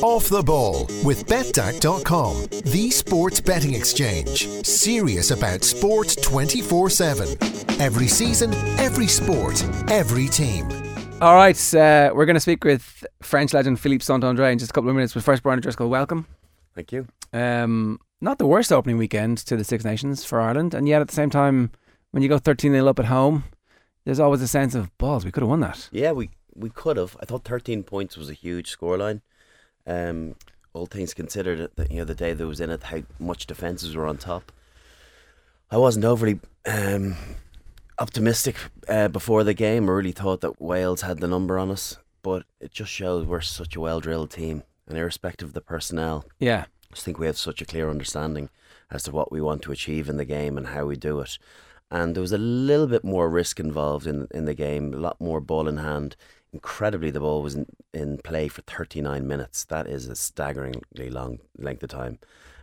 Off the Ball with betDAC.com, the sports betting exchange. Serious about sport 24 7. Every season, every sport, every team. All right, uh, we're going to speak with French legend Philippe Saint-André in just a couple of minutes. But first, Brian Driscoll, welcome. Thank you. Um, not the worst opening weekend to the Six Nations for Ireland, and yet at the same time, when you go 13 0 up at home, there's always a sense of balls. We could have won that. Yeah, we we could have. I thought 13 points was a huge scoreline. Um, all things considered, you know the day that was in it, how much defences were on top. I wasn't overly um, optimistic uh, before the game. I really thought that Wales had the number on us, but it just shows we're such a well drilled team, and irrespective of the personnel, Yeah. I just think we have such a clear understanding as to what we want to achieve in the game and how we do it. And there was a little bit more risk involved in in the game, a lot more ball in hand. Incredibly, the ball was in, in play for 39 minutes. That is a staggeringly long length of time.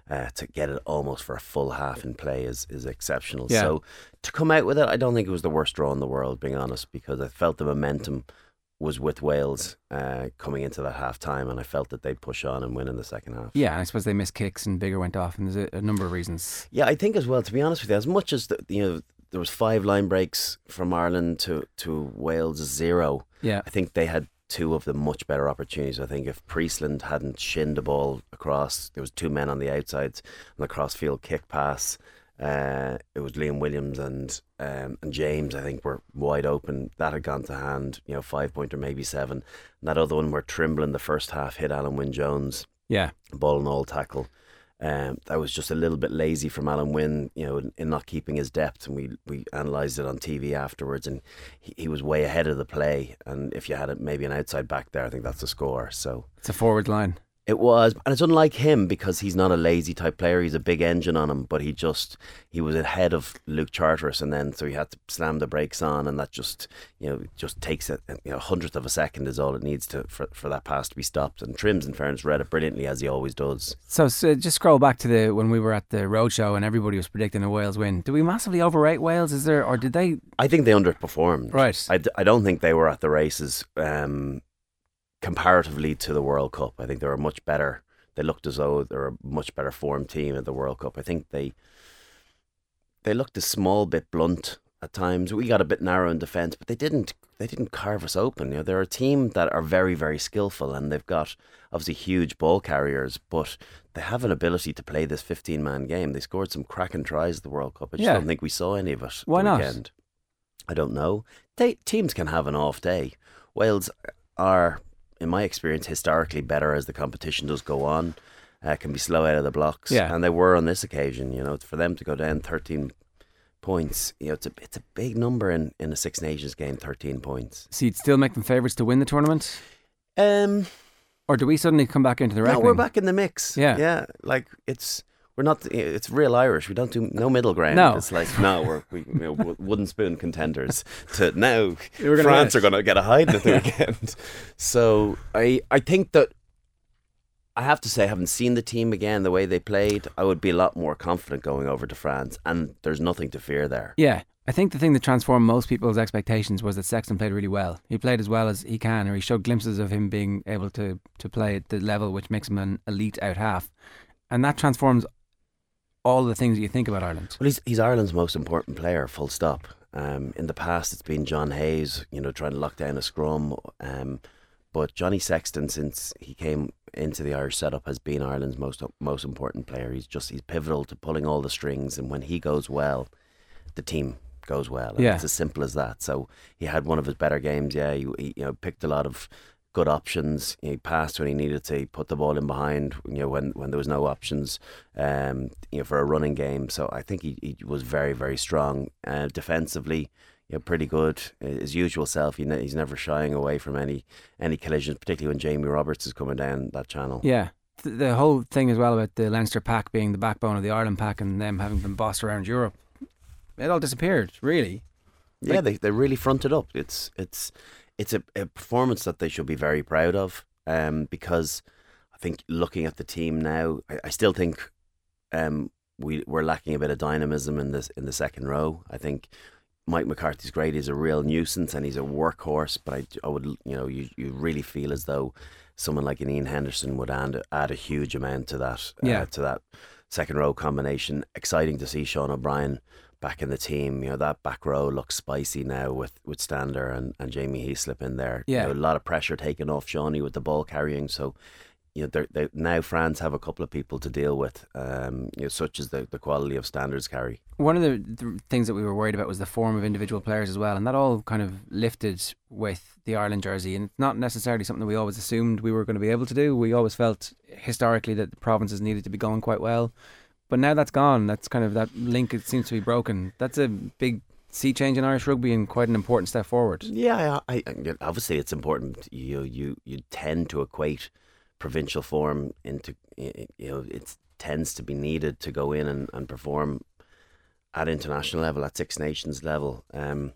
Uh, to get it almost for a full half in play is, is exceptional. Yeah. So to come out with it, I don't think it was the worst draw in the world, being honest, because I felt the momentum was with Wales uh, coming into that half time, and I felt that they'd push on and win in the second half. Yeah, I suppose they missed kicks and Biggar went off, and there's a, a number of reasons. Yeah, I think as well. To be honest with you, as much as the, you know, there was five line breaks from Ireland to to Wales zero. Yeah. I think they had two of the much better opportunities. I think if Priestland hadn't shinned the ball across, there was two men on the outsides on the crossfield kick pass. Uh, it was Liam Williams and um, and James. I think were wide open. That had gone to hand. You know, five pointer, maybe seven. And that other one where Trimble in the first half hit Alun Wyn Jones Yeah. ball and all tackle. Um, that was just a little bit lazy from Alun Wyn, you know, in, in not keeping his depth. And we, we analysed it on TV afterwards, and he, he was way ahead of the play. And if you had maybe an outside back there, I think that's a score. So It's a forward line. It was, and it's unlike him because he's not a lazy type player. He's a big engine on him, but he just he was ahead of Luke Charteris, and then so he had to slam the brakes on, and that just you know just takes a you know hundredth of a second is all it needs to for, for that pass to be stopped. And Trims, in fairness, read it brilliantly as he always does. So, so just scroll back to the when we were at the roadshow and everybody was predicting a Wales win. Do we massively overrate Wales? Is there, or did they? I think they underperformed. Right. I, I don't think they were at the races um, comparatively to the World Cup. I think they were much better. They looked as though they were a much better formed team at the World Cup. I think they they looked a small bit blunt at times. We got a bit narrow in defence, but they didn't they didn't carve us open. You know, they're a team that are very very skillful and they've got obviously huge ball carriers, but they have an ability to play this 15 man game. They scored some cracking tries at the World Cup. I just Yeah. don't think we saw any of it Why the not? weekend. I don't know. They, teams can have an off day. Wales are, in my experience, historically better as the competition does go on. Uh, can be slow out of the blocks, Yeah. and they were on this occasion. You know, for them to go down thirteen points, you know, it's a it's a big number in, in a Six Nations game. Thirteen points. So you'd still make them favourites to win the tournament, Um, or do we suddenly come back into the no, we're back in the mix. Yeah. yeah. Like it's we're not. It's real Irish. We don't do no middle ground. No. it's like no, we're we, you know, wooden spoon contenders. To now, France are going to get a hide at the weekend. So I I think that. I have to say, having seen the team again, the way they played, I would be a lot more confident going over to France, and there's nothing to fear there. Yeah, I think the thing that transformed most people's expectations was that Sexton played really well. He played as well as he can, or he showed glimpses of him being able to to play at the level which makes him an elite out half, and that transforms all the things that you think about Ireland. Well, he's he's Ireland's most important player, full stop. Um, in the past, it's been John Hayes, you know, trying to lock down a scrum. Um, but Johnny Sexton, since he came into the Irish setup, has been Ireland's most most important player. He's just he's pivotal to pulling all the strings, and when he goes well, the team goes well. Yeah. it's as simple as that. So he had one of his better games. Yeah, he, he you know picked a lot of good options. He passed when he needed to. He put the ball in behind. You know when when there was no options. Um, you know for a running game. So I think he, he was very very strong uh, defensively. You know, pretty good. His usual self. He ne- he's never shying away from any any collisions, particularly when Jamie Roberts is coming down that channel. Yeah. th- the whole thing as well about the Leinster pack being the backbone of the Ireland pack and them having been bossed around Europe, it all disappeared. Really, Yeah, they they really fronted up. It's it's it's a, a performance that they should be very proud of. Um, because I think looking at the team now, I, I still think um we we're lacking a bit of dynamism in this in the second row. I think Mike McCarthy's great. He's a real nuisance and he's a workhorse. But I, I would you know you you really feel as though someone like an Ian Henderson would add, add a huge amount to that. Uh, Yeah. to that second row combination. Exciting to see Sean O'Brien back in the team. You know that back row looks spicy now with with Stander and, and Jamie Heaslip in there. You Yeah. know, a lot of pressure taken off Seanie with the ball carrying. So you know, they're, they now France have a couple of people to deal with, um, you know, such as the, the quality of Stander's carry. One of the, the things that we were worried about was the form of individual players as well, and that all kind of lifted with the Ireland jersey. And it's not necessarily something that we always assumed we were going to be able to do. We always felt historically that the provinces needed to be going quite well, but now that's gone. That's kind of that link. It seems to be broken. That's a big sea change in Irish rugby and quite an important step forward. Yeah, I, I, obviously it's important. You you you tend to equate provincial form into you know it tends to be needed to go in and, and perform at international level at Six Nations level. Um,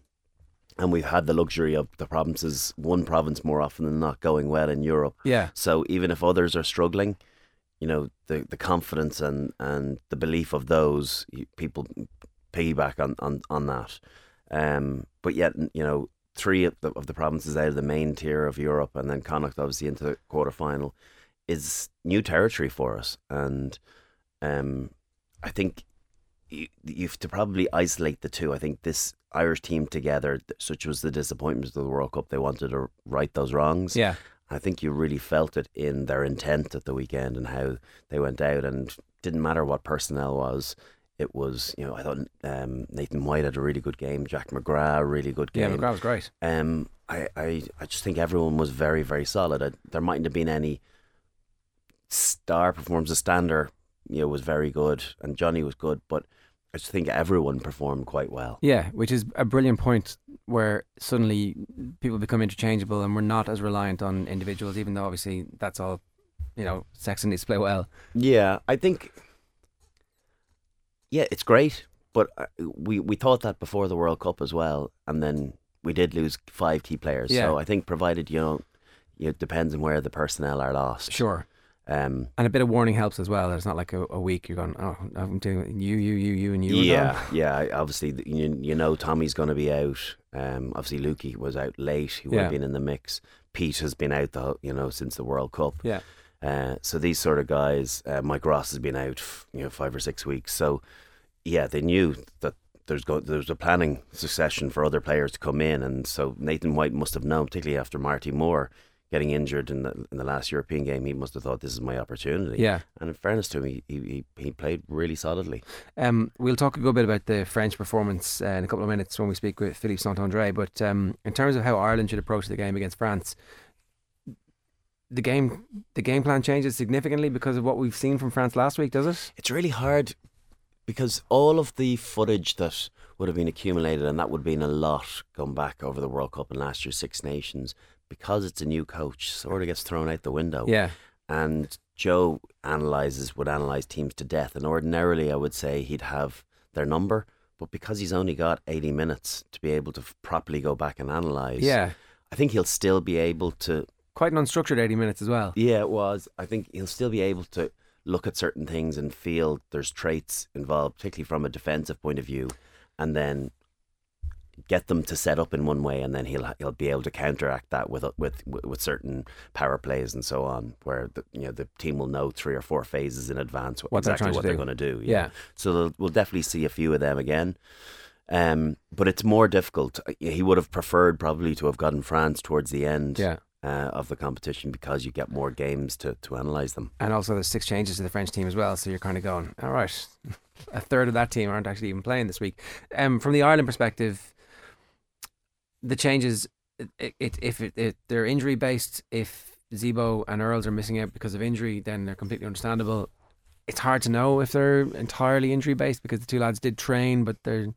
and we've had the luxury of the provinces, one province more often than not, going well in Europe. Yeah, So even if others are struggling, you know the the confidence and and the belief of those people piggyback on on on that. Um, but yet you know three of the, of the provinces out of the main tier of Europe, and then Connacht obviously into the quarter final, is new territory for us, and um, I think you, you've to probably isolate the two. I think this Irish team together, such was the disappointment of the World Cup, they wanted to right those wrongs. yeah, I think you really felt it in their intent at the weekend and how they went out and didn't matter what personnel was. It was, you know, I thought um, Nathan White had a really good game. Jack McGrath, really good game. yeah. McGrath was great. Um, I, I, I just think everyone was very, very solid. I, there mightn't have been any star performances. Stander, you know, was very good, and Johnny was good, but I think everyone performed quite well. Yeah, which is a brilliant point where suddenly people become interchangeable and we're not as reliant on individuals, even though obviously that's all, you know, Sexton needs to play well. Yeah, I think. Yeah, it's great, but uh, we we thought that before the World Cup as well, and then we did lose five key players. Yeah. So I think, provided you know, it depends on where the personnel are lost. Sure. Um. And a bit of warning helps as well. It's not like a, a week you're going, oh, I'm doing you, you, you, you, and you. Yeah, gone." yeah. Obviously, you you know Tommy's going to be out. Um. Obviously, Lukey was out late. He would Yeah. have been in the mix. Pete has been out the you know since the World Cup. Yeah. Uh, so these sort of guys, uh, Mike Ross has been out, you know, five or six weeks. So, yeah, they knew that there's go there's a planning succession for other players to come in, and so Nathan White must have known, particularly after Marty Moore getting injured in the in the last European game, he must have thought this is my opportunity. Yeah. And in fairness to him, he he, he, played really solidly. Um, we'll talk a good bit about the French performance uh, in a couple of minutes when we speak with Philippe Saint-André. But um, in terms of how Ireland should approach the game against France, the game the game plan changes significantly because of what we've seen from France last week, does it? It's really hard because all of the footage that would have been accumulated, and that would have been a lot going back over the World Cup and last year's Six Nations, because it's a new coach, sort of gets thrown out the window. Yeah. And Joe analyzes would analyze teams to death, and ordinarily I would say he'd have their number, but because he's only got eighty minutes to be able to f- properly go back and analyze, Yeah. I think he'll still be able to Quite an unstructured 80 minutes as well. yeah, it was. I think he'll still be able to look at certain things and feel there's traits involved, particularly from a defensive point of view, and then get them to set up in one way, and then he'll he'll be able to counteract that with with with certain power plays and so on, where the you know the team will know three or four phases in advance What they're exactly to what they're going to do. Yeah. So they'll- we'll definitely see a few of them again. Um, but it's more difficult. He would have preferred probably to have gotten France towards the end Yeah. uh, of the competition because you get more games to, to analyse them. And also there's six changes to the French team as well, so you're kind of going, all right, a third of that team aren't actually even playing this week. Um, from the Ireland perspective, the changes, it, it, if it, it, they're injury based, if Zebo and Earls are missing out because of injury, then they're completely understandable. It's hard to know if they're entirely injury based because the two lads did train, but they're,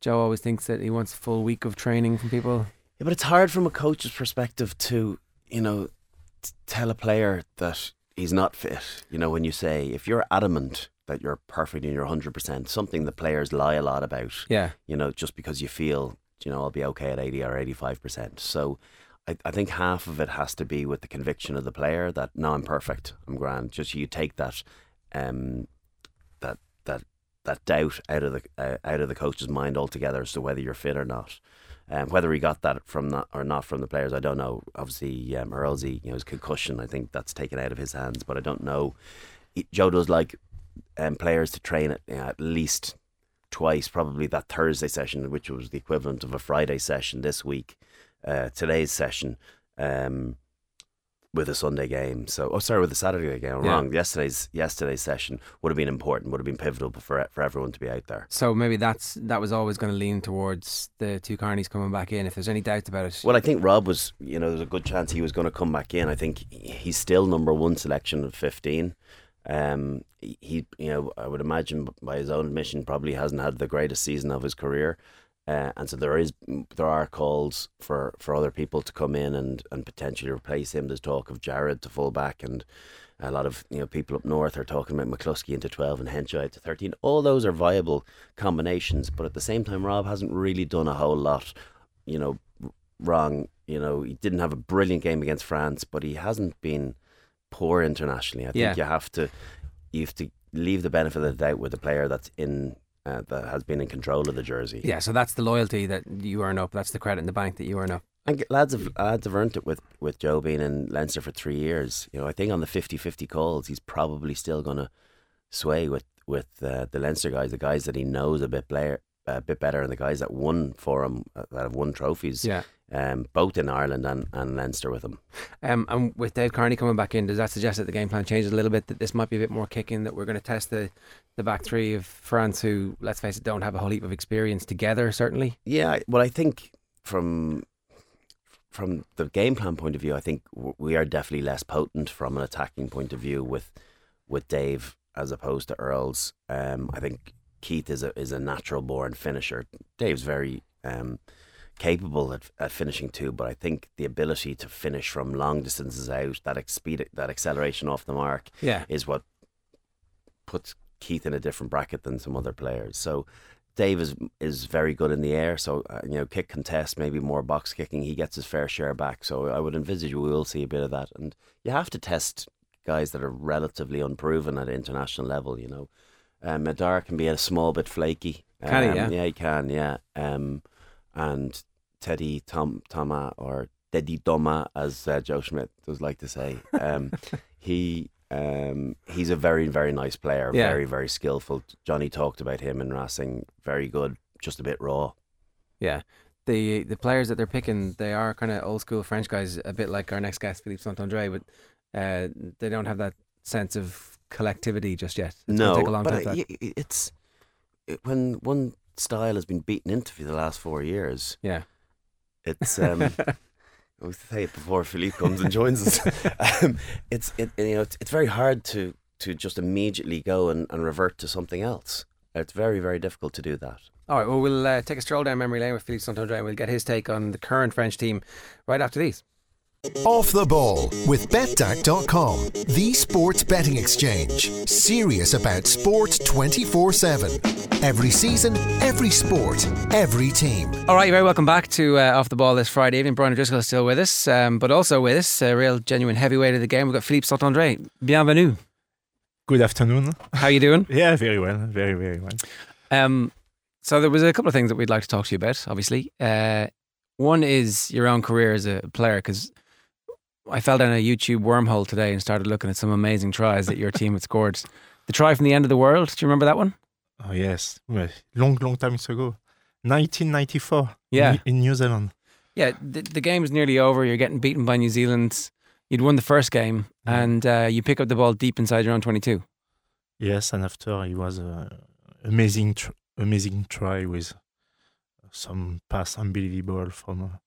Joe always thinks that he wants a full week of training from people. Yeah, but it's hard from a coach's perspective to, you know, t- tell a player that he's not fit. You know, when you say, if you're adamant that you're perfect and you're 100%, something the players lie a lot about, Yeah, you know, just because you feel, you know, I'll be okay at 80 or 85%. So I, I think half of it has to be with the conviction of the player that, no, I'm perfect, I'm grand. Just you take that, um, that, that, that doubt out of the uh, out of the coach's mind altogether as to whether you're fit or not. Um, whether he got that from that or not from the players, I don't know. Obviously, um, you know, his concussion, I think that's taken out of his hands, but I don't know. Joe does like um, players to train at, you know, at least twice, probably that Thursday session, which was the equivalent of a Friday session this week, uh, today's session. Um, with a Sunday game. So, oh, sorry, with a Saturday game. I'm Yeah. wrong. Yesterday's yesterday's session would have been important. Would have been pivotal for for everyone to be out there. So maybe that's that was always going to lean towards the two Kearneys coming back in. If there's any doubt about it, Well, I think Rob was. You know, there's a good chance he was going to come back in. I think he's still number one selection of 15. Um, he, you know, I would imagine by his own admission, probably hasn't had the greatest season of his career. Uh, and so there is there are calls for, for other people to come in and, and potentially replace him. There's talk of Jared to full back and a lot of you know people up north are talking about McCloskey into twelve and Henshaw to thirteen. All those are viable combinations, but at the same time, Rob hasn't really done a whole lot, you know, wrong. You know, he didn't have a brilliant game against France, but he hasn't been poor internationally. I think Yeah. you have to you have to leave the benefit of the doubt with the player that's in uh, that has been in control of the jersey. yeah. So that's the loyalty that you earn up. That's the credit in the bank that you earn up. And lads have lads have earned it with, with Joe being in Leinster for three years. You know, I think on the 50-50 calls, he's probably still going to sway with with uh, the Leinster guys, the guys that he knows a bit player, a bit better, and the guys that won for him, uh, that have won trophies, Yeah. um, both in Ireland and, and Leinster with him. Um, and with Dave Kearney coming back in, does that suggest that the game plan changes a little bit? That this might be a bit more kicking. That we're going to test the the back three of France, who let's face it, don't have a whole heap of experience together. Certainly. Yeah, well, I think from from the game plan point of view, I think we are definitely less potent from an attacking point of view with with Dave as opposed to Earls. Um, I think Keith is a is a natural born finisher. Dave's very um, capable at, at finishing too, but I think the ability to finish from long distances out, that ex- speed, that acceleration off the mark, Yeah. is what puts Keith in a different bracket than some other players. So Dave is is very good in the air. So uh, you know, kick contest, maybe more box kicking. He gets his fair share back. So I would envisage we will see a bit of that. And you have to test guys that are relatively unproven at international level. You know, um, Médard can be a small bit flaky. Can he, Um, yeah? Yeah, he can. Yeah. Um, and Teddy Tom Toma or Teddy Doma, as uh, Joe Schmidt does like to say. Um, he um, he's a very very nice player, Yeah. very very skillful. Johnny talked about him in Racing, very good, just a bit raw. Yeah. The the players that they're picking, they are kind of old school French guys, a bit like our next guest, Philippe Saint Andre, but uh, they don't have that sense of collectivity just yet. It's no, take a long but time. for that. y- y- it's it, when one style has been beaten into for the last four years. yeah. It's um, I always say it before Philippe comes and joins us. um, it's it you know it's, it's very hard to to just immediately go and, and revert to something else. It's very very difficult to do that. All right. Well, we'll uh, take a stroll down memory lane with Philippe Saint Andre, and we'll get his take on the current French team right after these. Off the ball with betdac.com, the sports betting exchange. Serious about sport 24 7. Every season, every sport, every team. All right, you're very welcome back to uh, Off the Ball this Friday evening. Brian O'Driscoll is still with us, um, but also with us, a real genuine heavyweight of the game. We've got Philippe Saint Andre. Bienvenue. Good afternoon. How are you doing? Yeah, very well, very very well. Um, so there was a couple of things that we'd like to talk to you about. Obviously, uh, one is your own career as a player because I fell down a YouTube wormhole today and started looking at some amazing tries that your team had scored. The try from the end of the world. Do you remember that one? Oh yes, long long time ago, 1994. Yeah. in, New Zealand. Yeah, the, the game is nearly over. You're getting beaten by New Zealand. You'd won the first game, and uh, you pick up the ball deep inside your own 22. Yes, and after it was a amazing tr- amazing try with some pass unbelievable from.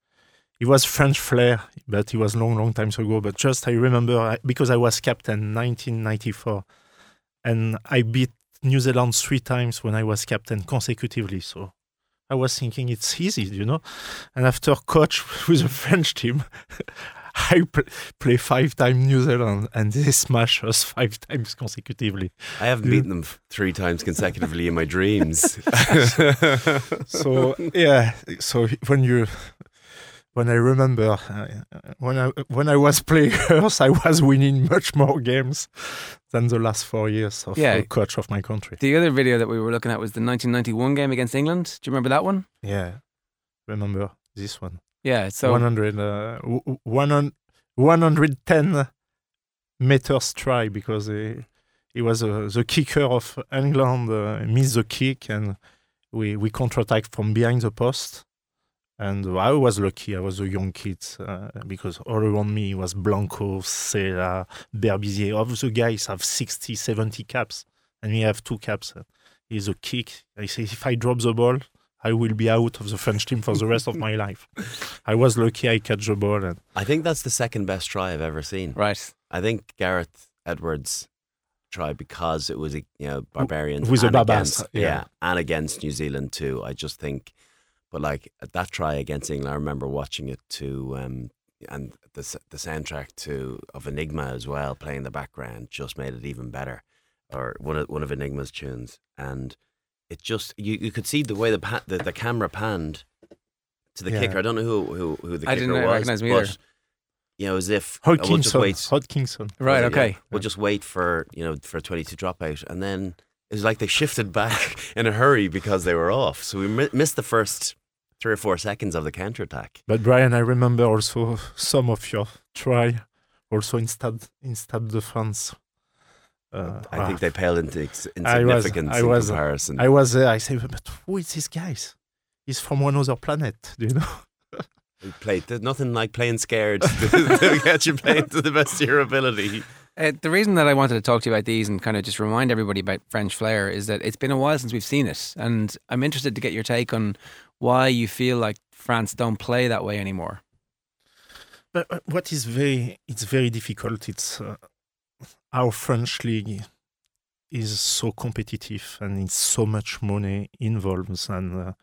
It was French flair, but it was long long times ago. But just I remember because I was captain 1994, and I beat New Zealand three times when I was captain consecutively. So I was thinking it's easy, you know. And after coach with the French team, I play five times New Zealand, and they smash us five times consecutively. I haven't beaten them three times consecutively in my dreams. so yeah so when you when i remember uh, when i when i was playing Earth, i was winning much more games than the last four years of Yeah. uh, coach of my country The other video that we were looking at was the 1991 game against England. Do you remember that one? yeah remember This one. Yeah. So 100, uh, w- w- 100 110 meters try because he, he was uh, the kicker of England, uh, missed the kick, and we, we counter-attacked from behind the post. And I was lucky. I was a young kid uh, because all around me was Blanco, Sella, Berbizier. All the guys have 60, 70 caps, and we have two caps. He's a kick. I say, if I drop the ball, I will be out of the French team for the rest of my life. I was lucky I catch the ball. And I think that's the second best try I've ever seen. right. I think Gareth Edwards tried because it was a you know barbarians With the and Babas, against, yeah. and against New Zealand too. I just think, but like that try against England, I remember watching it to um and the the soundtrack to of Enigma as well, playing in the background, just made it even better, or one of one of Enigma's tunes, and it just you, you could see the way the pa- the, the camera panned to the Yeah. kicker. I don't know who who, who the I kicker didn't was, recognize him but either. you know, as if uh, we'll just Hodgkinson, wait. Hodgkinson. Right. Was it? Yeah. Okay. We'll just wait for you know for a twenty-two dropout, and then it was like they shifted back in a hurry because they were off. So we mi- missed the first three or four seconds of the counter attack. But Brian, I remember also some of your try, also in Stade, in Stade de France. Uh, I think they paled into ex- I was- insignificance I in was- comparison. I was there. I say, but who is this guy? He's from one other planet. Do you know? We played. There's nothing like playing scared to get you playing to the best of your ability. Uh, the reason that I wanted to talk to you about these and kind of just remind everybody about French flair is that it's been a while since we've seen it, and I'm interested to get your take on why you feel like France don't play that way anymore. But uh, what is very, it's very difficult. It's uh, our French league is so competitive and it's so much money involved, and uh,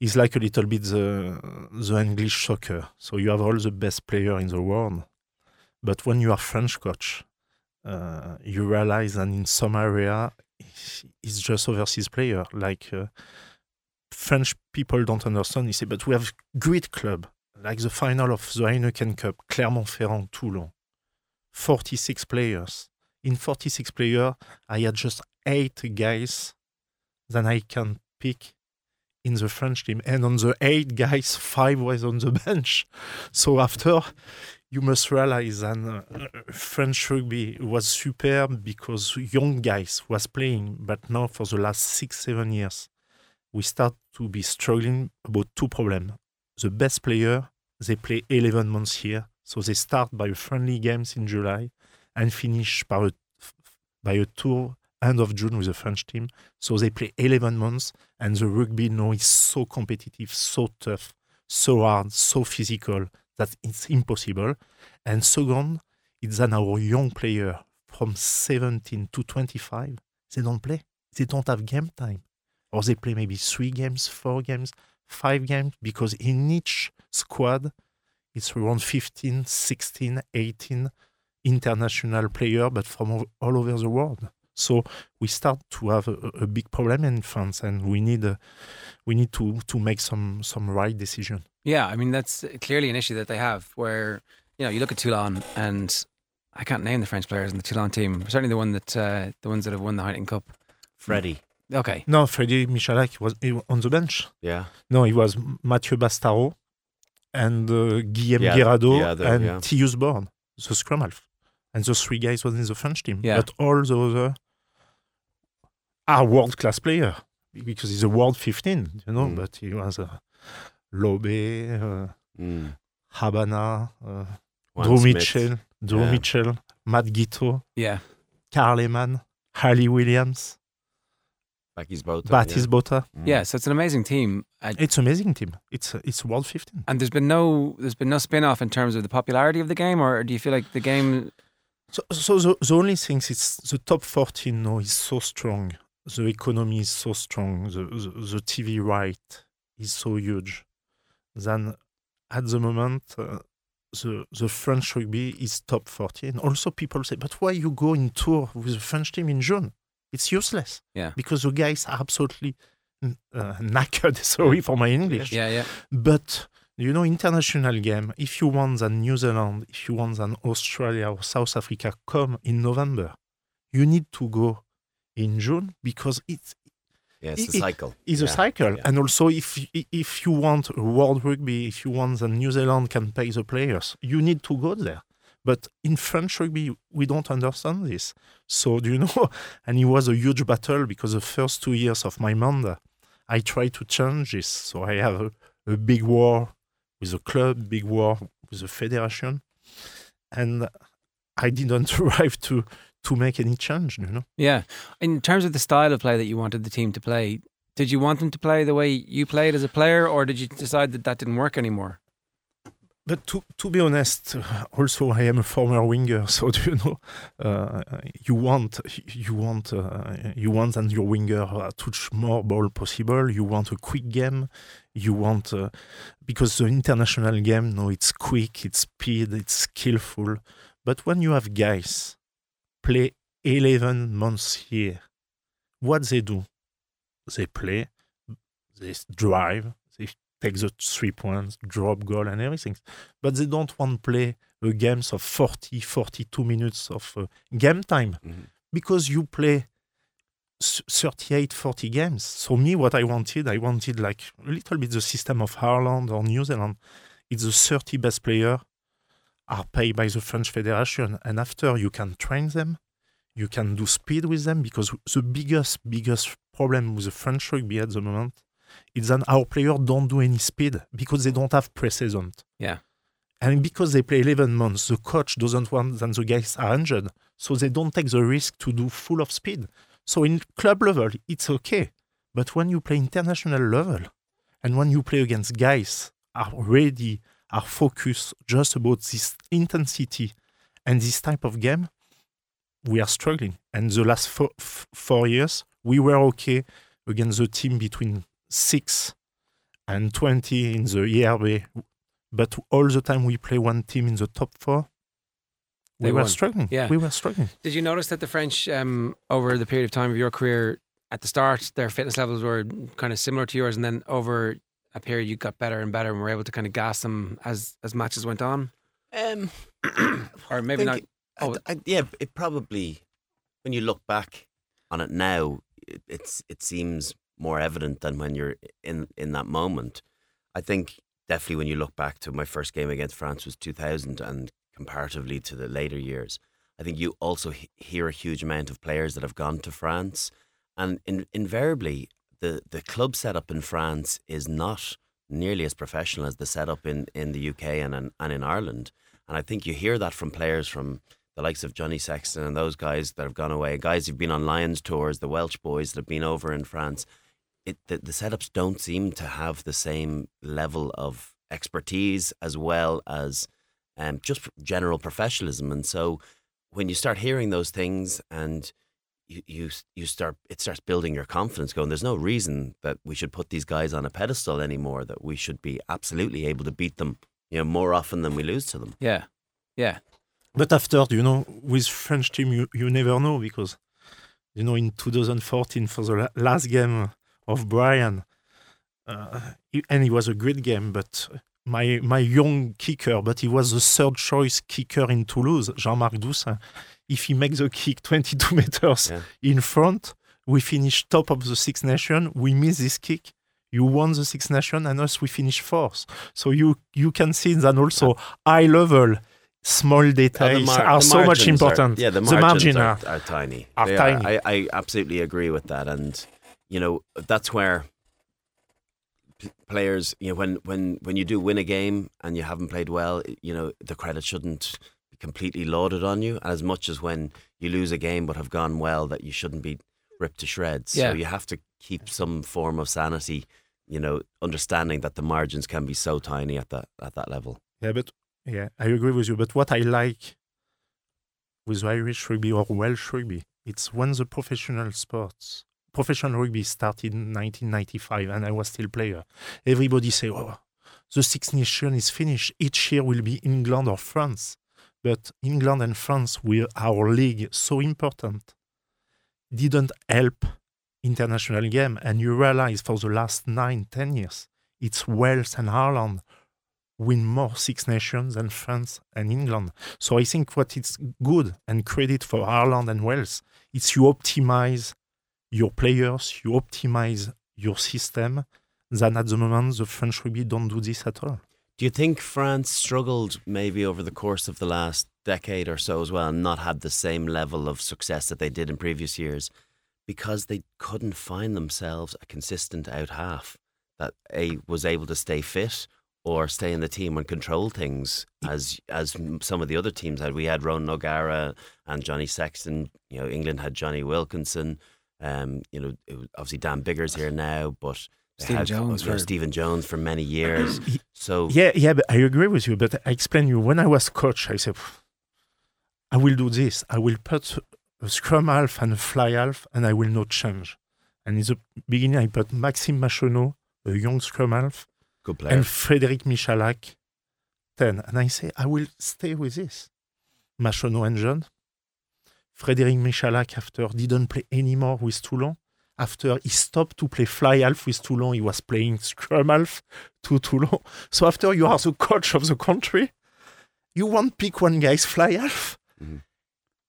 it's like a little bit the the English soccer. So you have all the best player in the world, but when you are French coach, uh, you realize that in some area it's just overseas player. Like uh, French people don't understand. They say, but we have great club like the final of the Heineken Cup, Clermont-Ferrand, Toulon. 46 players. In 46 players, I had just eight guys that I can pick in the French team. And on the eight guys, five was on the bench. So after, you must realize that uh, French rugby was superb because young guys was playing. But now for the last six, seven years, we start to be struggling about two problems. The best player they play 11 months here. So they start by friendly games in July and finish by a, by a tour end of June with the French team. So they play 11 months and the rugby now is so competitive, so tough, so hard, so physical that it's impossible. And second, it's that our young player from 17 to 25, they don't play. They don't have game time. Or they play maybe three games, four games, five games, because in each squad, it's around 15, 16, 18 international players, but from all- all over the world. So we start to have a, a big problem in France, and we need uh, we need to to make some some right decision. Yeah, I mean that's clearly an issue that they have. Where you know you look at Toulon, and I can't name the French players in the Toulon team. Certainly the one that uh, the ones that have won the Heineken Cup. Freddie. Okay, No, Freddy Michalak was on the bench. Yeah. No, he was Mathieu Bastareaud and uh, Guillaume Yeah, Guirado and yeah. Tillous-Borde, the scrum half. And those three guys was in the French team. Yeah. But all the other are world class player because he's a world 15, you know, Mm. but he was a Lobbe, uh, Mm. Habana, uh, Drew. Mitchell, Drew Yeah. Mitchell, Matt Giteau, yeah, Carl Lehmann, Ali Williams, Bakkies Botha. Baptiste Botta. yeah. So it's an amazing team. It's amazing team. It's uh, it's world 15. and there's been no there's been no spin off in terms of the popularity of the game, or do you feel like the game? So, so the, the only thing is the top 14 now is so strong. The economy is so strong. The, the, the TV right is so huge. Then at the moment, uh, the, the French rugby is top 14. Also, people say, but why you go in tour with the French team in June? It's useless. Yeah. Because the guys are absolutely uh, knackered. Sorry for my English. Yeah, yeah, But you know, international game. If you want than New Zealand, if you want than Australia or South Africa come in November, you need to go in June because it's Yeah, it's It- a cycle. It's Yeah. a cycle, yeah. and also if if you want World Rugby, if you want that New Zealand can pay the players, you need to go there. But in French rugby, we don't understand this. So do you know? And it was a huge battle because the first two years of my mandate, I tried to change this. So I have a, a big war with the club, big war with the federation, and I didn't arrive to to make any change. You know. Yeah. In terms of the style of play that you wanted the team to play, did you want them to play the way you played as a player, or did you decide that that didn't work anymore? But to to be honest, also I am a former winger, so do you know, uh, you want you want uh, you want and your winger uh, touch more ball possible. You want a quick game. You want uh, because the international game, no, it's quick, it's speed, it's skillful. But when you have guys play eleven months here, what they do? They play, they drive, take the three points, drop goal and everything. But they don't want to play a games of 40, 42 minutes of uh, game time Mhm. because you play s- 38, 40 games. So me, what I wanted, I wanted like a little bit the system of Ireland or New Zealand. It's the 30 best player are paid by the French Federation. And after you can train them, you can do speed with them because the biggest, biggest problem with the French rugby at the moment is that our players don't do any speed because they don't have pre-season. Yeah. And because they play 11 months, the coach doesn't want that the guys are injured. So they don't take the risk to do full of speed. So in club level, it's okay. But when you play international level and when you play against guys are ready, are focused just about this intensity and this type of game, we are struggling. And the last four, four years, we were okay against the team between six and 20 in the IRB. But all the time we play one team in the top four, we They were won. struggling. Yeah. We were struggling. Did you notice that the French, um, over the period of time of your career, at the start, their fitness levels were kind of similar to yours, and then over a period, you got better and better, and were able to kind of gas them as as matches went on, Um, or maybe not. think- oh. I, I, yeah, it probably when you look back on it now, it, it's it seems more evident than when you're in in that moment. I think definitely when you look back to my first game against France was 2000, and comparatively to the later years, I think you also he- hear a huge amount of players that have gone to France, and in, invariably the the club setup in France is not nearly as professional as the setup in, in the UK and in, and in Ireland. And I think you hear that from players from the likes of Johnny Sexton and those guys that have gone away, guys who've been on Lions tours, the Welsh boys that have been over in France. It, the, the setups don't seem to have the same level of expertise as well as um, just general professionalism. And so when you start hearing those things and you, you you start it starts building your confidence going there's no reason that we should put these guys on a pedestal anymore that we should be absolutely able to beat them you know more often than we lose to them. Yeah, yeah, But after, you know, with French team, you, you never know because, you know, in 2014 for the la- last game of Brian, uh, he- and it was a great game, but my my young kicker, but he was the third choice kicker in Toulouse, Jean-Marc Doussain. If he makes the kick 22 meters Yeah. in front, we finish top of the Six Nation. We miss this kick. You won the Six Nation, and us we finish fourth. So you you can see that also high level, small Uh, details mar- are so much important. Are, yeah, the the margins margin are, are- are tiny. are They tiny. I, I absolutely agree with that, and you know that's where players, you know, when when when you do win a game and you haven't played well, you know, the credit shouldn't be completely lauded on you as much as when you lose a game but have gone well that you shouldn't be ripped to shreds. Yeah. So you have to keep some form of sanity. You know, understanding that the margins can be so tiny at that at that level. Yeah, but yeah, I agree with you. But what I like with Irish rugby or Welsh rugby, it's when the professional sports, professional rugby started in 1995, and I was still player. Everybody say, "Oh, the Six Nations is finished. Each year will be England or France." But England and France, with our league so important, didn't help international game. And you realize for the last nine, ten years, it's Wales and Ireland win more Six Nations than France and England. So I think what is good and credit for Ireland and Wales, it's you optimize your players, you optimize your system, then at the moment the French rugby don't do this at all. Do you think France struggled maybe over the course of the last decade or so as well, and not had the same level of success that they did in previous years because they couldn't find themselves a consistent out half that a was able to stay fit or stay in the team and control things as as some of the other teams had. We had Ronan O'Gara and Johnny Sexton. You know, England had Johnny Wilkinson. Um, you know, obviously Dan Biggar's here now, but Stephen had, Jones you know, for- Stephen Jones for many years. So Yeah, yeah, but I agree with you. But I explain you when I was coach, I said, I will do this. I will put a scrum half and a fly half, and I will not change. And in the beginning, I put Maxime Machenaud, a young scrum half, good player. and Frédéric Michalak, 10. And I say, I will stay with this. Machenaud and John. Frédéric Michalak, after, didn't play anymore with Toulon. After he stopped to play fly half with Toulon, he was playing scrum half to Toulon. So after you are the coach of the country, you won't pick one guy's fly half. Mhm.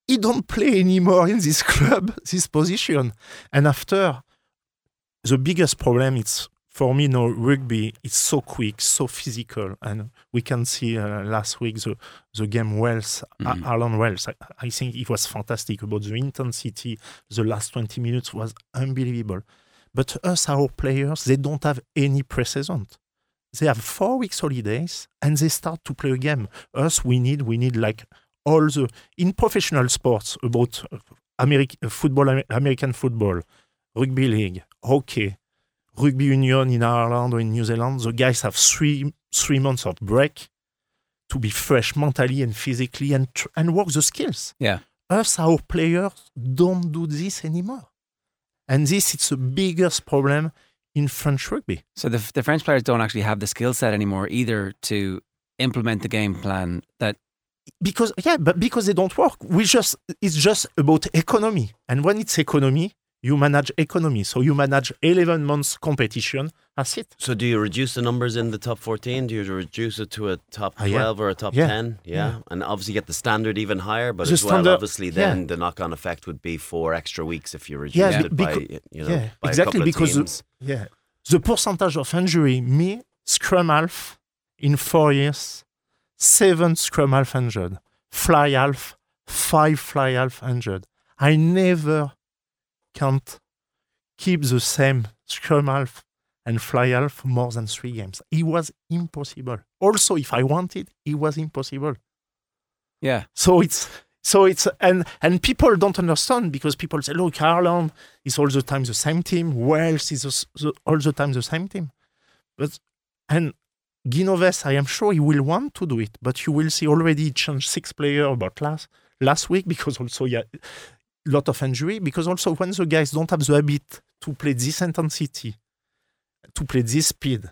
He don't play anymore in this club, this position. And after, the biggest problem is for me now rugby it's so quick so physical and we can see uh, last week the, the game Wales Mhm. uh, Ireland Wales. I, I think it was fantastic about the intensity the last 20 minutes was unbelievable. But us our players they don't have any precedent. They have four weeks holidays and they start to play a game. Us we need we need like all the in professional sports about uh, American football American football rugby league hockey rugby union in Ireland or in New Zealand, the guys have three three months of break to be fresh mentally and physically and tr- and work the skills. Yeah. Us, our players, don't do this anymore, and this is the biggest problem in French rugby. So the the French players don't actually have the skill set anymore either to implement the game plan that Because yeah, but because they don't work, we just it's just about economy, and when it's economy, you manage economy. So you manage eleven months competition. That's it. So do you reduce the numbers in the top 14? Do you reduce it to a top Ah, yeah. 12 or a top Yeah. 10? Yeah. Yeah. And obviously get the standard even higher, but The as well, standard- obviously yeah. then the knock-on effect would be four extra weeks if you reduce Yeah, it by, you know, yeah, by exactly, a couple of because the- Yeah. The percentage of injury, me, scrum half, in four years, seven scrum half injured. Fly half, five fly half injured. I never can't keep the same scrum half and fly half more than three games. It was impossible. Also, if I wanted, it was impossible. yeah So it's so it's and and people don't understand because people say, look, Ireland is all the time the same team. Wales is the the, all the time the same team. But and Guy Novès, I am sure he will want to do it, but you will see already he changed six players about last last week because also yeah, lot of injury. Because also when the guys don't have the habit to play this intensity, to play this speed,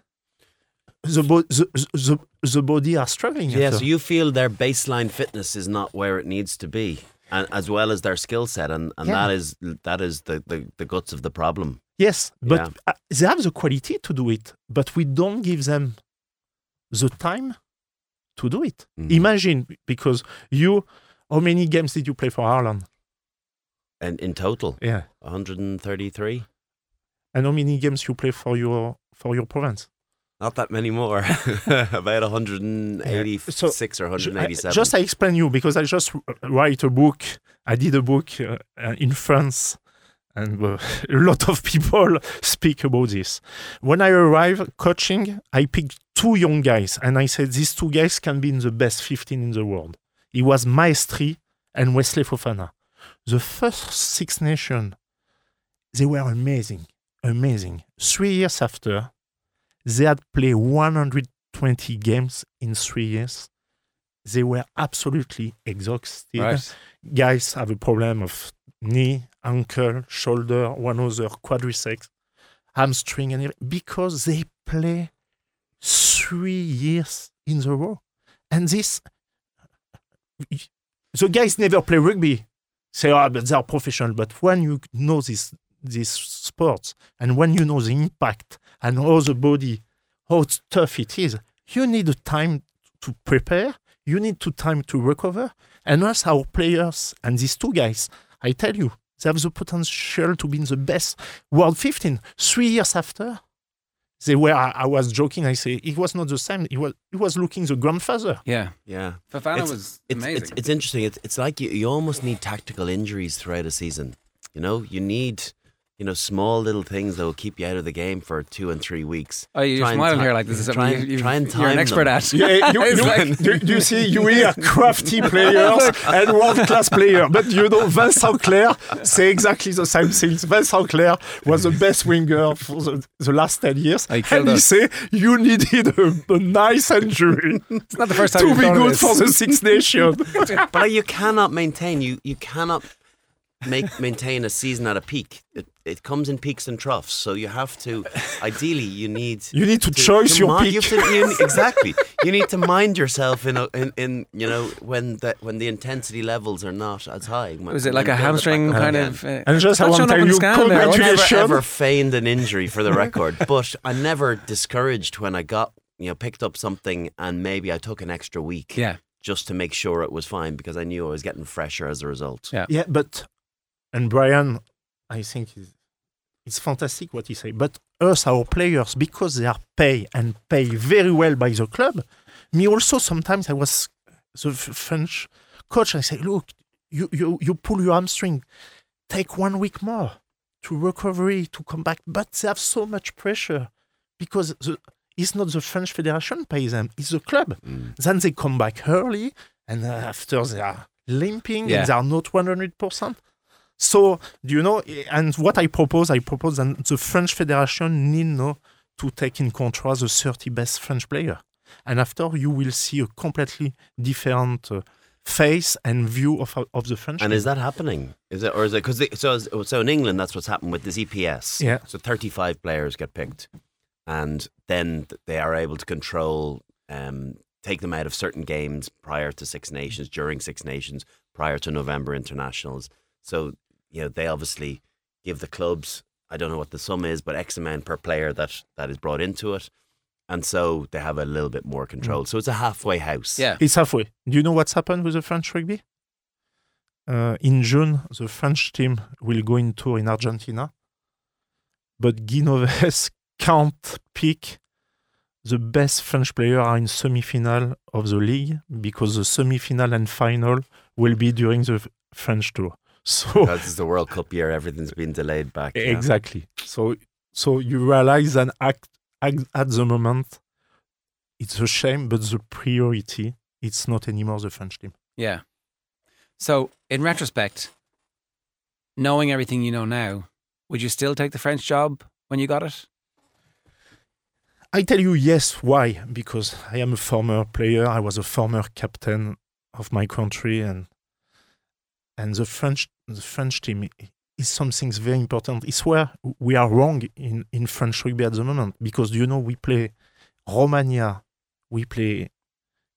the bo- the, the, the body are struggling. Yeah, so you feel their baseline fitness is not where it needs to be, and as well as their skill set, and, and Yeah. that is that is the, the, the guts of the problem. Yes, but Yeah. uh, they have the quality to do it, but we don't give them the time to do it. Mhm. Imagine because you, how many games did you play for Ireland? And in total, Yeah, 133. and how many games you play for your for your province? Not that many more. About 186 or Ju- I- 187. Just I explain you because I just write a book. I did a book uh, uh, in France, and uh, a lot of people speak about this. When I arrive coaching, I picked two young guys, and I said these two guys can be in the best 15 in the world. It was Maestri and Wesley Fofana. The first Six Nations, they were amazing, amazing. Three years after, they had played 120 games in three years. They were absolutely exhausted. right Guys have a problem of knee, ankle, shoulder, one other quadriceps, hamstring, and because they play three years in the row. And this, the guys never play rugby. Say, oh, but they are professional. But when you know this, these sports, and when you know the impact and how the body, how tough it is, you need a time to prepare. You need to time to recover. And us, our players, and these two guys, I tell you, They have the potential to be in the best world 15. Three years after, they were. I, I was joking. I say it was not the same. He was he was looking the grandfather. Yeah. Yeah. Fofana It's- was It's, amazing. it's, it's interesting. It's, it's like you, you almost need tactical injuries throughout a season. You know, you need, you know, small little things that will keep you out of the game for two and three weeks. oh, you're try and smiling ti- here like this is try something and- you, try and you're an time expert them. at. Yeah, you, you, like- do, do you see, you are crafty players and world class player, but you know, Vincent Clerc say exactly the same things. Vincent Clerc was the best winger for the, the last 10 years. He killed and he us. say you needed a, a nice injury It's not the first time to you've be good this. for the Six Nations. but like, you cannot maintain you you cannot make maintain a season at a peak. It, it comes in peaks and troughs. So you have to. Ideally, you need. You need to choose your mi- peak. You to, you, exactly. You need to mind yourself in, a, in in you know when that when the intensity levels are not as high. Was it like a hamstring kind of? Uh, And just I not want showing to up tell you, scan there. I never ever feigned an injury for the record, but I never discouraged when I got you know picked up something and maybe I took an extra week Yeah. just to make sure it was fine because I knew I was getting fresher as a result. Yeah. Yeah, but and Brian, I think is it's fantastic what he say. But us, our players, because they are paid and paid very well by the club. Me also sometimes I was the French coach. I say, look, you you you pull your hamstring, take one week more to recovery to come back. But they have so much pressure because the, it's not the French Federation pays them; it's the club. Mm. Then they come back early, and after they are limping Yeah. and they are not 100%. So, do you know, and what I propose, I propose that the French Federation need now to take in control the 30 best French player. And after, you will see a completely different uh, face and view of, of the French And team. is that happening? Is it or is it because so so in England that's what's happened with this EPS. Yeah. So 35 players get picked, and then they are able to control, um, take them out of certain games prior to Six Nations, during Six Nations, prior to November internationals. So you know they obviously give the clubs. I don't know what the sum is, but X amount per player that that is brought into it, and so they have a little bit more control. So it's a halfway house. Yeah. It's halfway. Do you know what's happened with the French rugby? Uh, in June, the French team will go in tour in Argentina, but Guy Novès can't pick the best French player are in semi-final of the league because the semi-final and final will be during the French tour. So Because it's the World Cup year, everything's been delayed back. yeah. exactly. So so you realize that act, act, at the moment it's a shame, but the priority it's not anymore the French team. Yeah. So, in retrospect, knowing everything you know now, would you still take the French job when you got it? I tell you yes. Why? Because I am a former player. I was a former captain of my country, and and the French the French team is something very important. It's where we are wrong in in French rugby at the moment because you know we play Romania, we play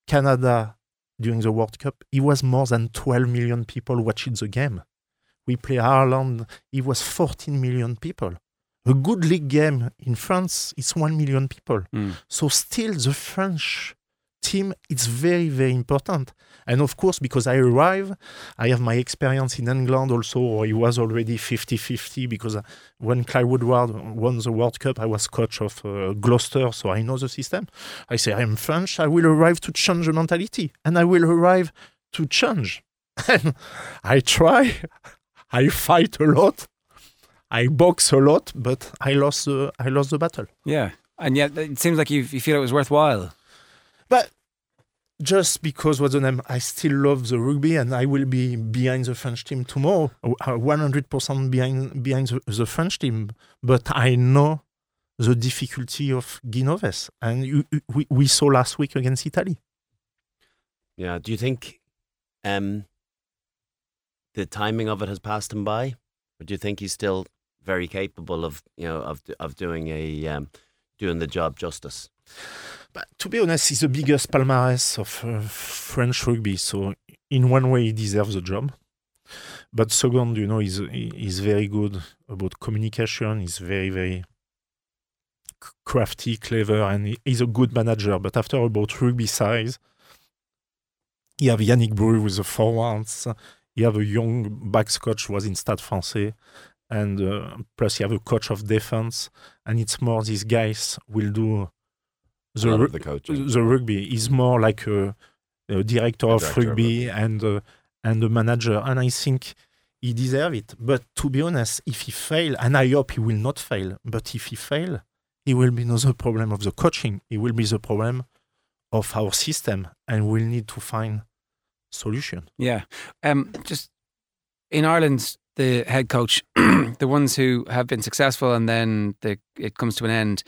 Canada during the World Cup. It was more than 12 million people watching the game. We play Ireland. It was 14 million people a good league game in France is 1 million people. Hmm. So still the French team is very, very important. And of course, because I arrive, I have my experience in England also, or it was already 50-50 because uh, when Clive Woodward won the World Cup, I was coach of uh, Gloucester, so I know the system. I say, I am French, I will arrive to change the mentality, and I will arrive to change. And I try, I fight a lot, I box a lot, but I lost the I lost the battle. Yeah. And yet, it seems like you, you feel it was worthwhile. But just because what's the name, I still love the rugby, and I will be behind the French team tomorrow, one hundred percent behind behind the, the French team. But I know the difficulty of Guy Novès, and you- we, we saw last week against Italy. Yeah. Do you think um, the timing of it has passed him by, or do you think he's still very capable of you know of of doing a um, doing the job justice? But to be honest, he's the biggest palmarès of uh, French rugby. So in one way, he deserves the job. But second, you know, he's he- he's very good about communication. He's very very crafty, clever, and he's a good manager. But after about rugby size, you have Yannick Bru with the forwards. you have a young backs coach was in Stade Francais, and uh, plus you have a coach of defense, and it's more these guys will do the Love the coaching. the rugby is more like a, a director of director of rugby and uh, and a manager, and I think he deserves it. But to be honest, if he fail, and I hope he will not fail, but if he fail, it will be not the problem of the coaching. It will be the problem of our system, and we'll need to find solution. Yeah. Um, just in Ireland, the head coach, the ones who have been successful and then the, it comes to an end,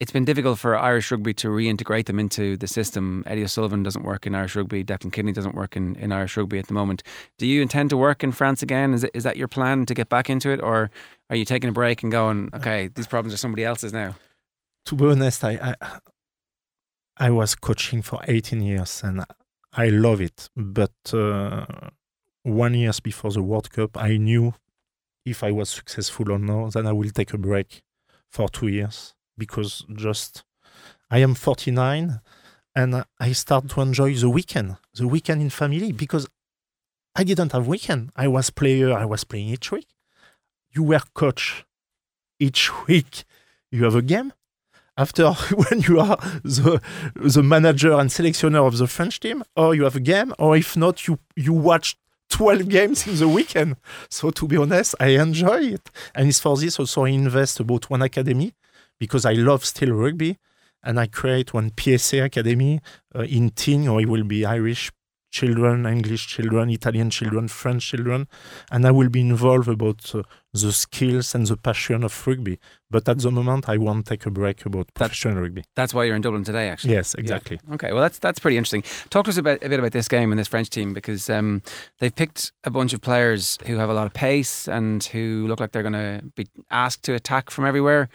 it's been difficult for Irish rugby to reintegrate them into the system. Eddie O'Sullivan doesn't work in Irish rugby. Declan Kidney doesn't work in, in Irish rugby at the moment. Do you intend to work in France again? Is, it, is that your plan to get back into it? Or are you taking a break and going, okay, these problems are somebody else's now? to be honest, I, I I was coaching for 18 years and I love it. But uh, one years before the World Cup, I knew if I was successful or not, then I will take a break for two years because just I am 49 and I start to enjoy the weekend, the weekend in family because I didn't have weekend. I was player, I was playing each week. You were coach each week. You have a game after when you are the the manager and selectioner of the French team, or you have a game, or if not, you you watch 12 games in the weekend. So to be honest, I enjoy it. And it's for this also I invest about one academy because I love still rugby and I create one PSA academy uh, in teen or it will be Irish children, English children, Italian children, French children, and I will be involved about uh, the skills and the passion of rugby. But at the moment, I won't take a break about professional rugby. That's why you're in Dublin today, actually. Yes, exactly. Okay, well that's that's pretty interesting. Talk to us about a bit about this game and this French team because um, they've picked a bunch of players who have a lot of pace and who look like they're going to be asked to attack from everywhere,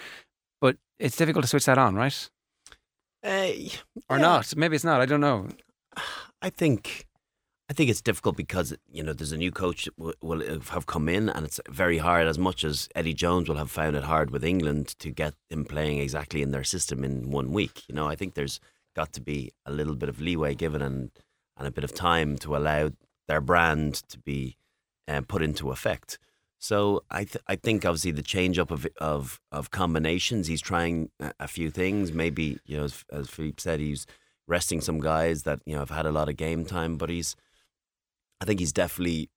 it's difficult to switch that on, right? Uh, Or yeah. not? Maybe it's not. I don't know. I think I think it's difficult because you know there's a new coach w- will have come in, and it's very hard. As much as Eddie Jones will have found it hard with England to get him playing exactly in their system in one week. You know, I think there's got to be a little bit of leeway given and and a bit of time to allow their brand to be um, put into effect. So I th- I think obviously the change up of of of combinations. He's trying a, few things. Maybe you know as, as Philippe said, he's resting some guys that you know have had a lot of game time, but he's I think he's definitely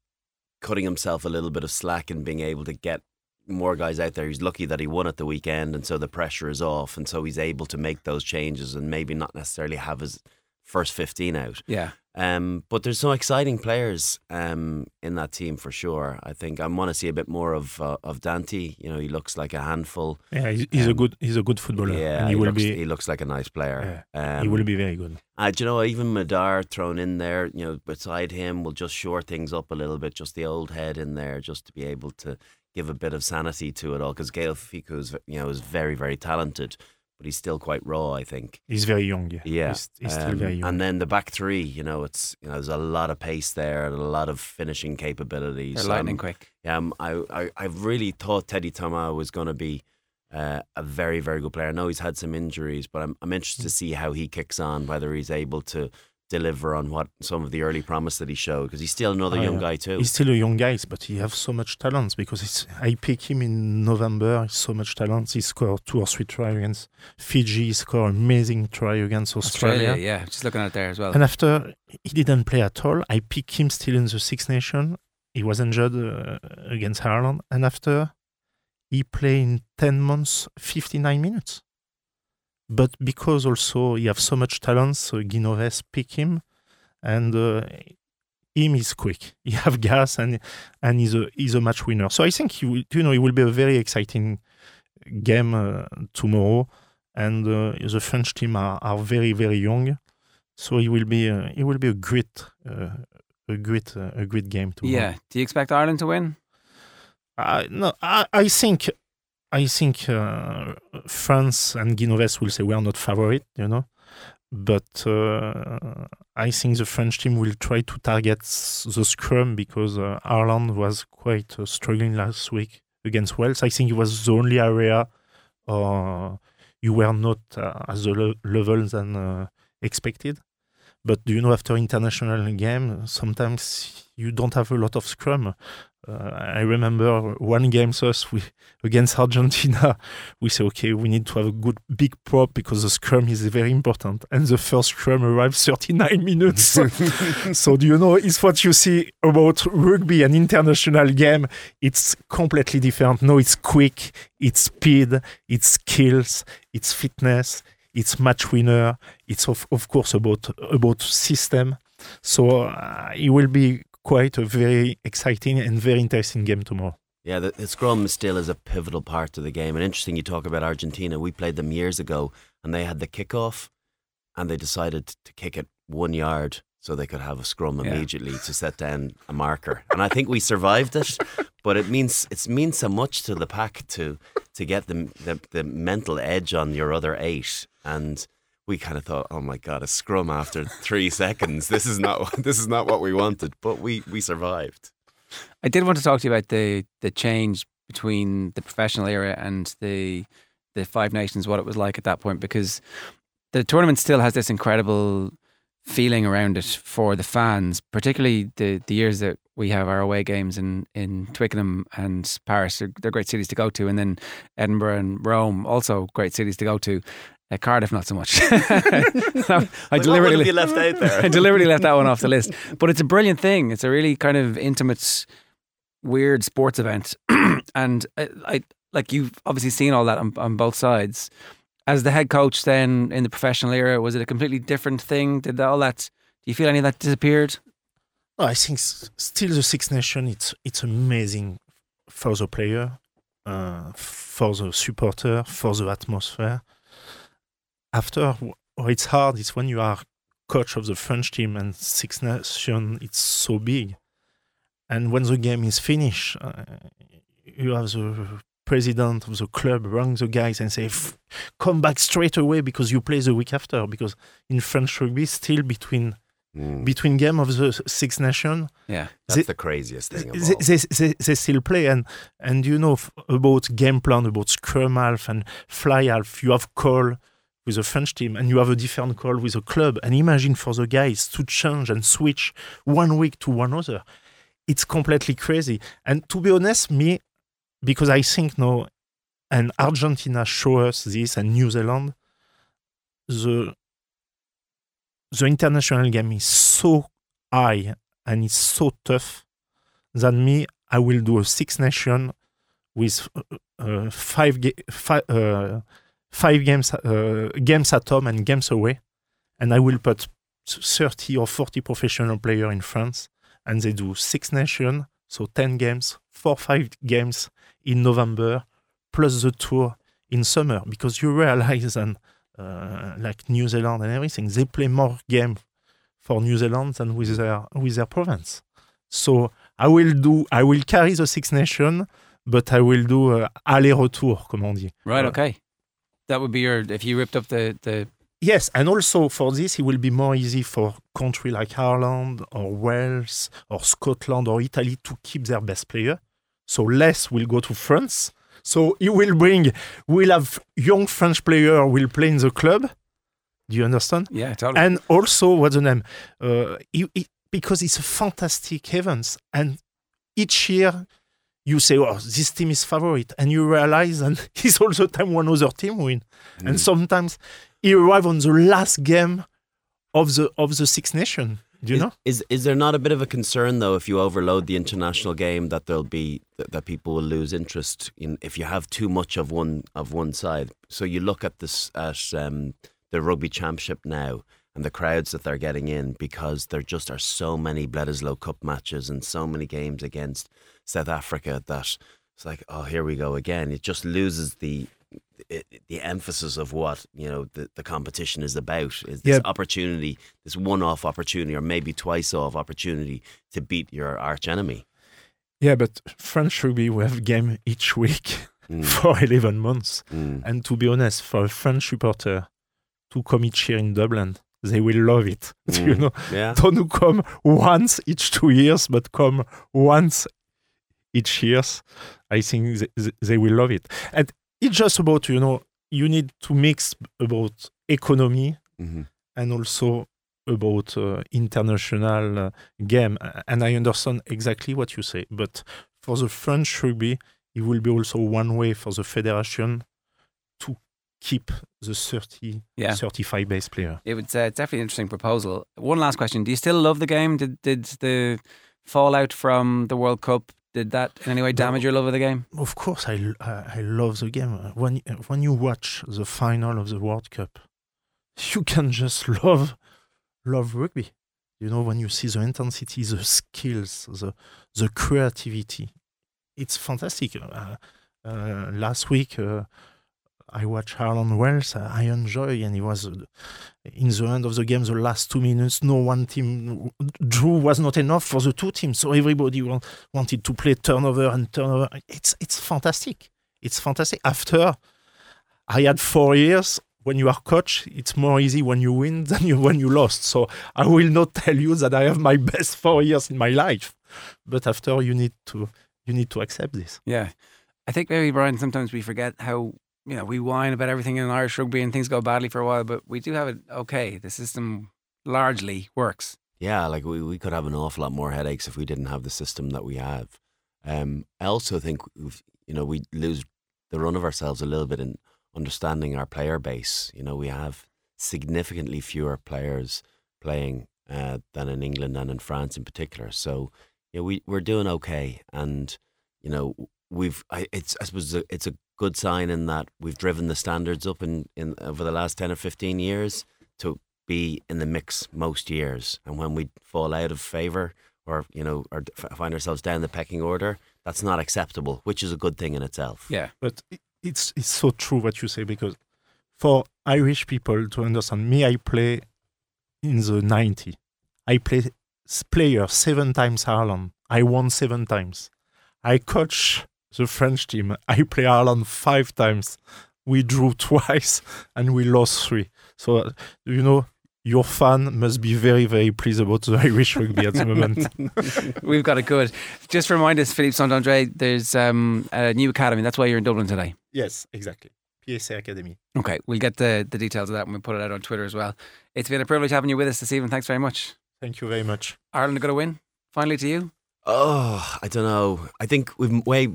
cutting himself a little bit of slack and being able to get more guys out there. He's lucky that he won at the weekend, and so the pressure is off, and so he's able to make those changes and maybe not necessarily have his first fifteen out. Yeah. Um, but there's some exciting players um, in that team for sure. I think I want to see a bit more of uh, of Danty. You know, he looks like a handful. Yeah, he's, he's a Um, good he's a good footballer, Yeah, and he, will looks, be he looks like a nice player. Um, he will be very good. uh, do you know, even Médard thrown in there, you know, beside him will just shore things up a little bit. Just the old head in there, just to be able to give a bit of sanity to it all. Because Gaël Fickou is, you know, is very, very talented, but he's still quite raw. I think. He's very young. Yeah, Yeah, he's, he's still Um, very young. And then the back three, you know, it's you know, there's a lot of pace there and a lot of finishing capabilities. They're lightning Um, quick. yeah, um, I, I, I really thought Teddy Thomas was going to be uh, a very, very good player. I know he's had some injuries, but I'm, I'm interested to see how he kicks on, whether he's able to deliver on what some of the early promise that he showed, because he's still another Oh, young yeah. guy too. He's still a young guy, but he has so much talent because it's, I pick him in November. He's so much talent. He scored two or three try against Fiji. He scored amazing try against Australia. Australia, yeah. Just looking at there as well. And after he didn't play at all, I picked him still in the Six Nation. He was injured uh, against Ireland, and after he played in ten months, fifty nine minutes. But because also he have so much talent, so Guy Novès pick him, and uh, him is quick. He have gas, and and he's a he's a match winner. So I think he will, you know it will be a very exciting game uh, tomorrow, and uh, the French team are, are very very young. So it will be a, it will be a great uh, a great uh, a great game tomorrow. yeah. Do you expect Ireland to win? I no, I, I think I think uh, France and Guy Novès will say we are not favorite, you know, but uh, I think the French team will try to target the scrum because uh, Ireland was quite uh, struggling last week against Wales. I think it was the only area uh, you were not uh, at the le- level than expected. But do you know, after international game, sometimes you don't have a lot of scrum. Uh, I remember one game us we, against Argentina. We say, okay, we need to have a good big prop because the scrum is very important. And the first scrum arrived 39 minutes. so do you know, it's what you see about rugby, and international game. It's completely different. No, it's quick, it's speed, it's skills, it's fitness, it's match winner. It's of, of course about about system. So uh, it will be quite a very exciting and very interesting game tomorrow. Yeah, the, the, scrum still is a pivotal part of the game. And interesting, you talk about Argentina. We played them years ago, and they had the kickoff, and they decided to kick it one yard so they could have a scrum yeah. immediately to set down a marker. And I think we survived it, but it means it means so much to the pack to to get the, the the mental edge on your other eight and we kind of thought, oh my god, a scrum after three seconds. This is not this is not what we wanted, but we we survived. I did want to talk to you about the the change between the professional era and the the Five Nations, what it was like at that point, because the tournament still has this incredible feeling around it for the fans, particularly the the years that we have our away games in in Twickenham and Paris. They're, they're great cities to go to, and then Edinburgh and Rome, also great cities to go to. Uh, Cardiff, not so much. I, I deliberately left out there. I deliberately left that one off the list. But it's a brilliant thing. It's a really kind of intimate, weird sports event, and I, I, like you've obviously seen all that on, on both sides. As the head coach, then in the professional era, was it a completely different thing? Did all that? Do you feel any of that disappeared? I think still the Six Nations. It's it's amazing for the player, uh, for the supporter, for the atmosphere after it's hard It's when you are coach of the French team and Six Nations, it's so big. And when the game is finished, uh, you have the president of the club run the guys and say, come back straight away because you play the week after. Because in French rugby, still between mm. between game of the Six Nations, yeah, that's they, the craziest thing. They, they, they, they, still play and and you know about game plan, about scrum half and fly half. You have call with a French team and you have a different call with a club. And imagine for the guys to change and switch one week to one other. It's completely crazy. And to be honest, me, because I think now, and Argentina show us this and New Zealand, the the international game is so high and it's so tough that me, I will do a six nation with uh, uh, five, ga- five uh, five games uh, games at home and games away, and I will put 30 or 40 professional players in France, and they do six Nation, so 10 games, four five games in November, plus the tour in summer, because you realize and uh, like New Zealand and everything, they play more games for New Zealand than with their with their province. So I will do I will carry the Six Nations, but I will do uh, aller-retour, comme on dit. Right. Uh, okay that would be your if you ripped up the the Yes, and also for this, it will be more easy for country like Ireland or Wales or Scotland or Italy to keep their best player. So less will go to France. So it will bring, we'll have young French player will play in the club. Do you understand? Yeah, totally. And also, what's the name? Uh, it, it, because it's a fantastic event, and each year you say, "Oh, this team is favorite," and you realize, and it's all the time one other team win, mm. and sometimes he arrive on the last game of the of the Six Nation. Do you is, know? Is is there not a bit of a concern though if you overload the international game that there'll be that, that people will lose interest in if you have too much of one of one side? So you look at this at um, the rugby championship now and the crowds that they're getting in because there just are so many Bledisloe Cup matches and so many games against South Africa that it's like, oh, here we go again. It just loses the the emphasis of what you know the, the competition is about is this yep. opportunity, this one-off opportunity, or maybe twice-off opportunity to beat your arch enemy. Yeah, but French rugby we have game each week mm. for eleven months, mm. and to be honest, for a French supporter to come each year in Dublin, they will love it. Mm. you know, yeah. don't come once each two years, but come once each years, I think they, they will love it. And it's just about, you know, you need to mix about economy mm-hmm. and also about uh, international uh, game, and I understand exactly what you say. But for the French rugby, it will be also one way for the federation to keep the 30, Yeah. 35 base player. It was uh, definitely an interesting proposal. One last question: Do you still love the game? Did did the fallout from the World Cup did that in any way damage your love of the game? Of course, I I love the game. When when you watch the final of the World Cup, you can just love love rugby. You know, when you see the intensity, the skills, the the creativity, it's fantastic. Uh, uh, last week, uh, I watched Ireland Wales. I enjoy, and it was uh, in the end of the game, the last two minutes. No one team drew was not enough for the two teams, so everybody wa- wanted to play turnover and turnover. It's it's fantastic. It's fantastic. After I had four years. When you are coach, it's more easy when you win than you when you lost. So I will not tell you that I have my best four years in my life, but after you need to you need to accept this. Yeah, I think maybe Brian. Sometimes we forget how you know we whine about everything in Irish rugby and things go badly for a while, but we do have it okay. The system largely works. Yeah, like we, we could have an awful lot more headaches if we didn't have the system that we have. Um, I also think you know we lose the run of ourselves a little bit in understanding our player base. You know, we have significantly fewer players playing uh, than in England and in France in particular. So, yeah, we we're doing okay, and you know we've I, it's I suppose it's a, it's a good sign in that we've driven the standards up in, in over the last ten or fifteen years to be in the mix most years, and when we fall out of favour or you know or f- find ourselves down the pecking order, that's not acceptable, which is a good thing in itself. Yeah, But it's it's so true what you say because for Irish people to understand me, I play in the 90. I play s- player seven times Ireland. I won seven times. I coach the French team. I play Ireland five times. We drew twice and we lost three. So uh, you know your fan must be very very pleased about the Irish rugby at the moment. we've got it good. Just remind us, Philippe Saint-André, there's um, a new academy. That's why you're in Dublin today. yes, exactly. PSA Academy. Okay, we'll get the, the details of that when we put it out on Twitter as well. It's been a privilege having you with us this evening. Thanks very much. Thank you very much. Ireland are going to win. Finally, to you. Oh, I don't know. I think we've way.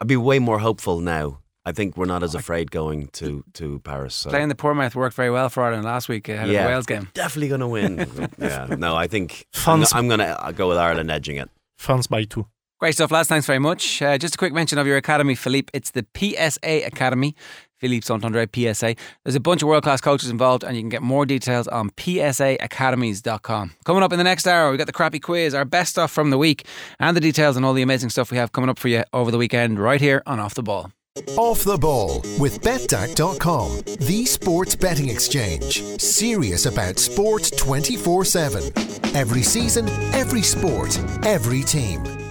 I'd be way more hopeful now. I think we're not as afraid going to to Paris. So. Playing the Portsmouth worked very well for Ireland last week ahead of Yeah. the Wales game. definitely going to win. yeah, no, I think I'm, France- I'm going to go with Ireland edging it. France by two. Great stuff, lads. Thanks very much. Uh, just a quick mention of your academy, Philippe. It's the PSA Academy, Philippe Saint-André PSA. There's a bunch of world class coaches involved, and you can get more details on psaacademies.com. Coming up in the next hour, we got the crappy quiz, our best stuff from the week, and the details on all the amazing stuff we have coming up for you over the weekend, right here on Off the Ball. Off the ball with betdaq.com, the sports betting exchange. Serious about sport 24 7. Every season, every sport, every team.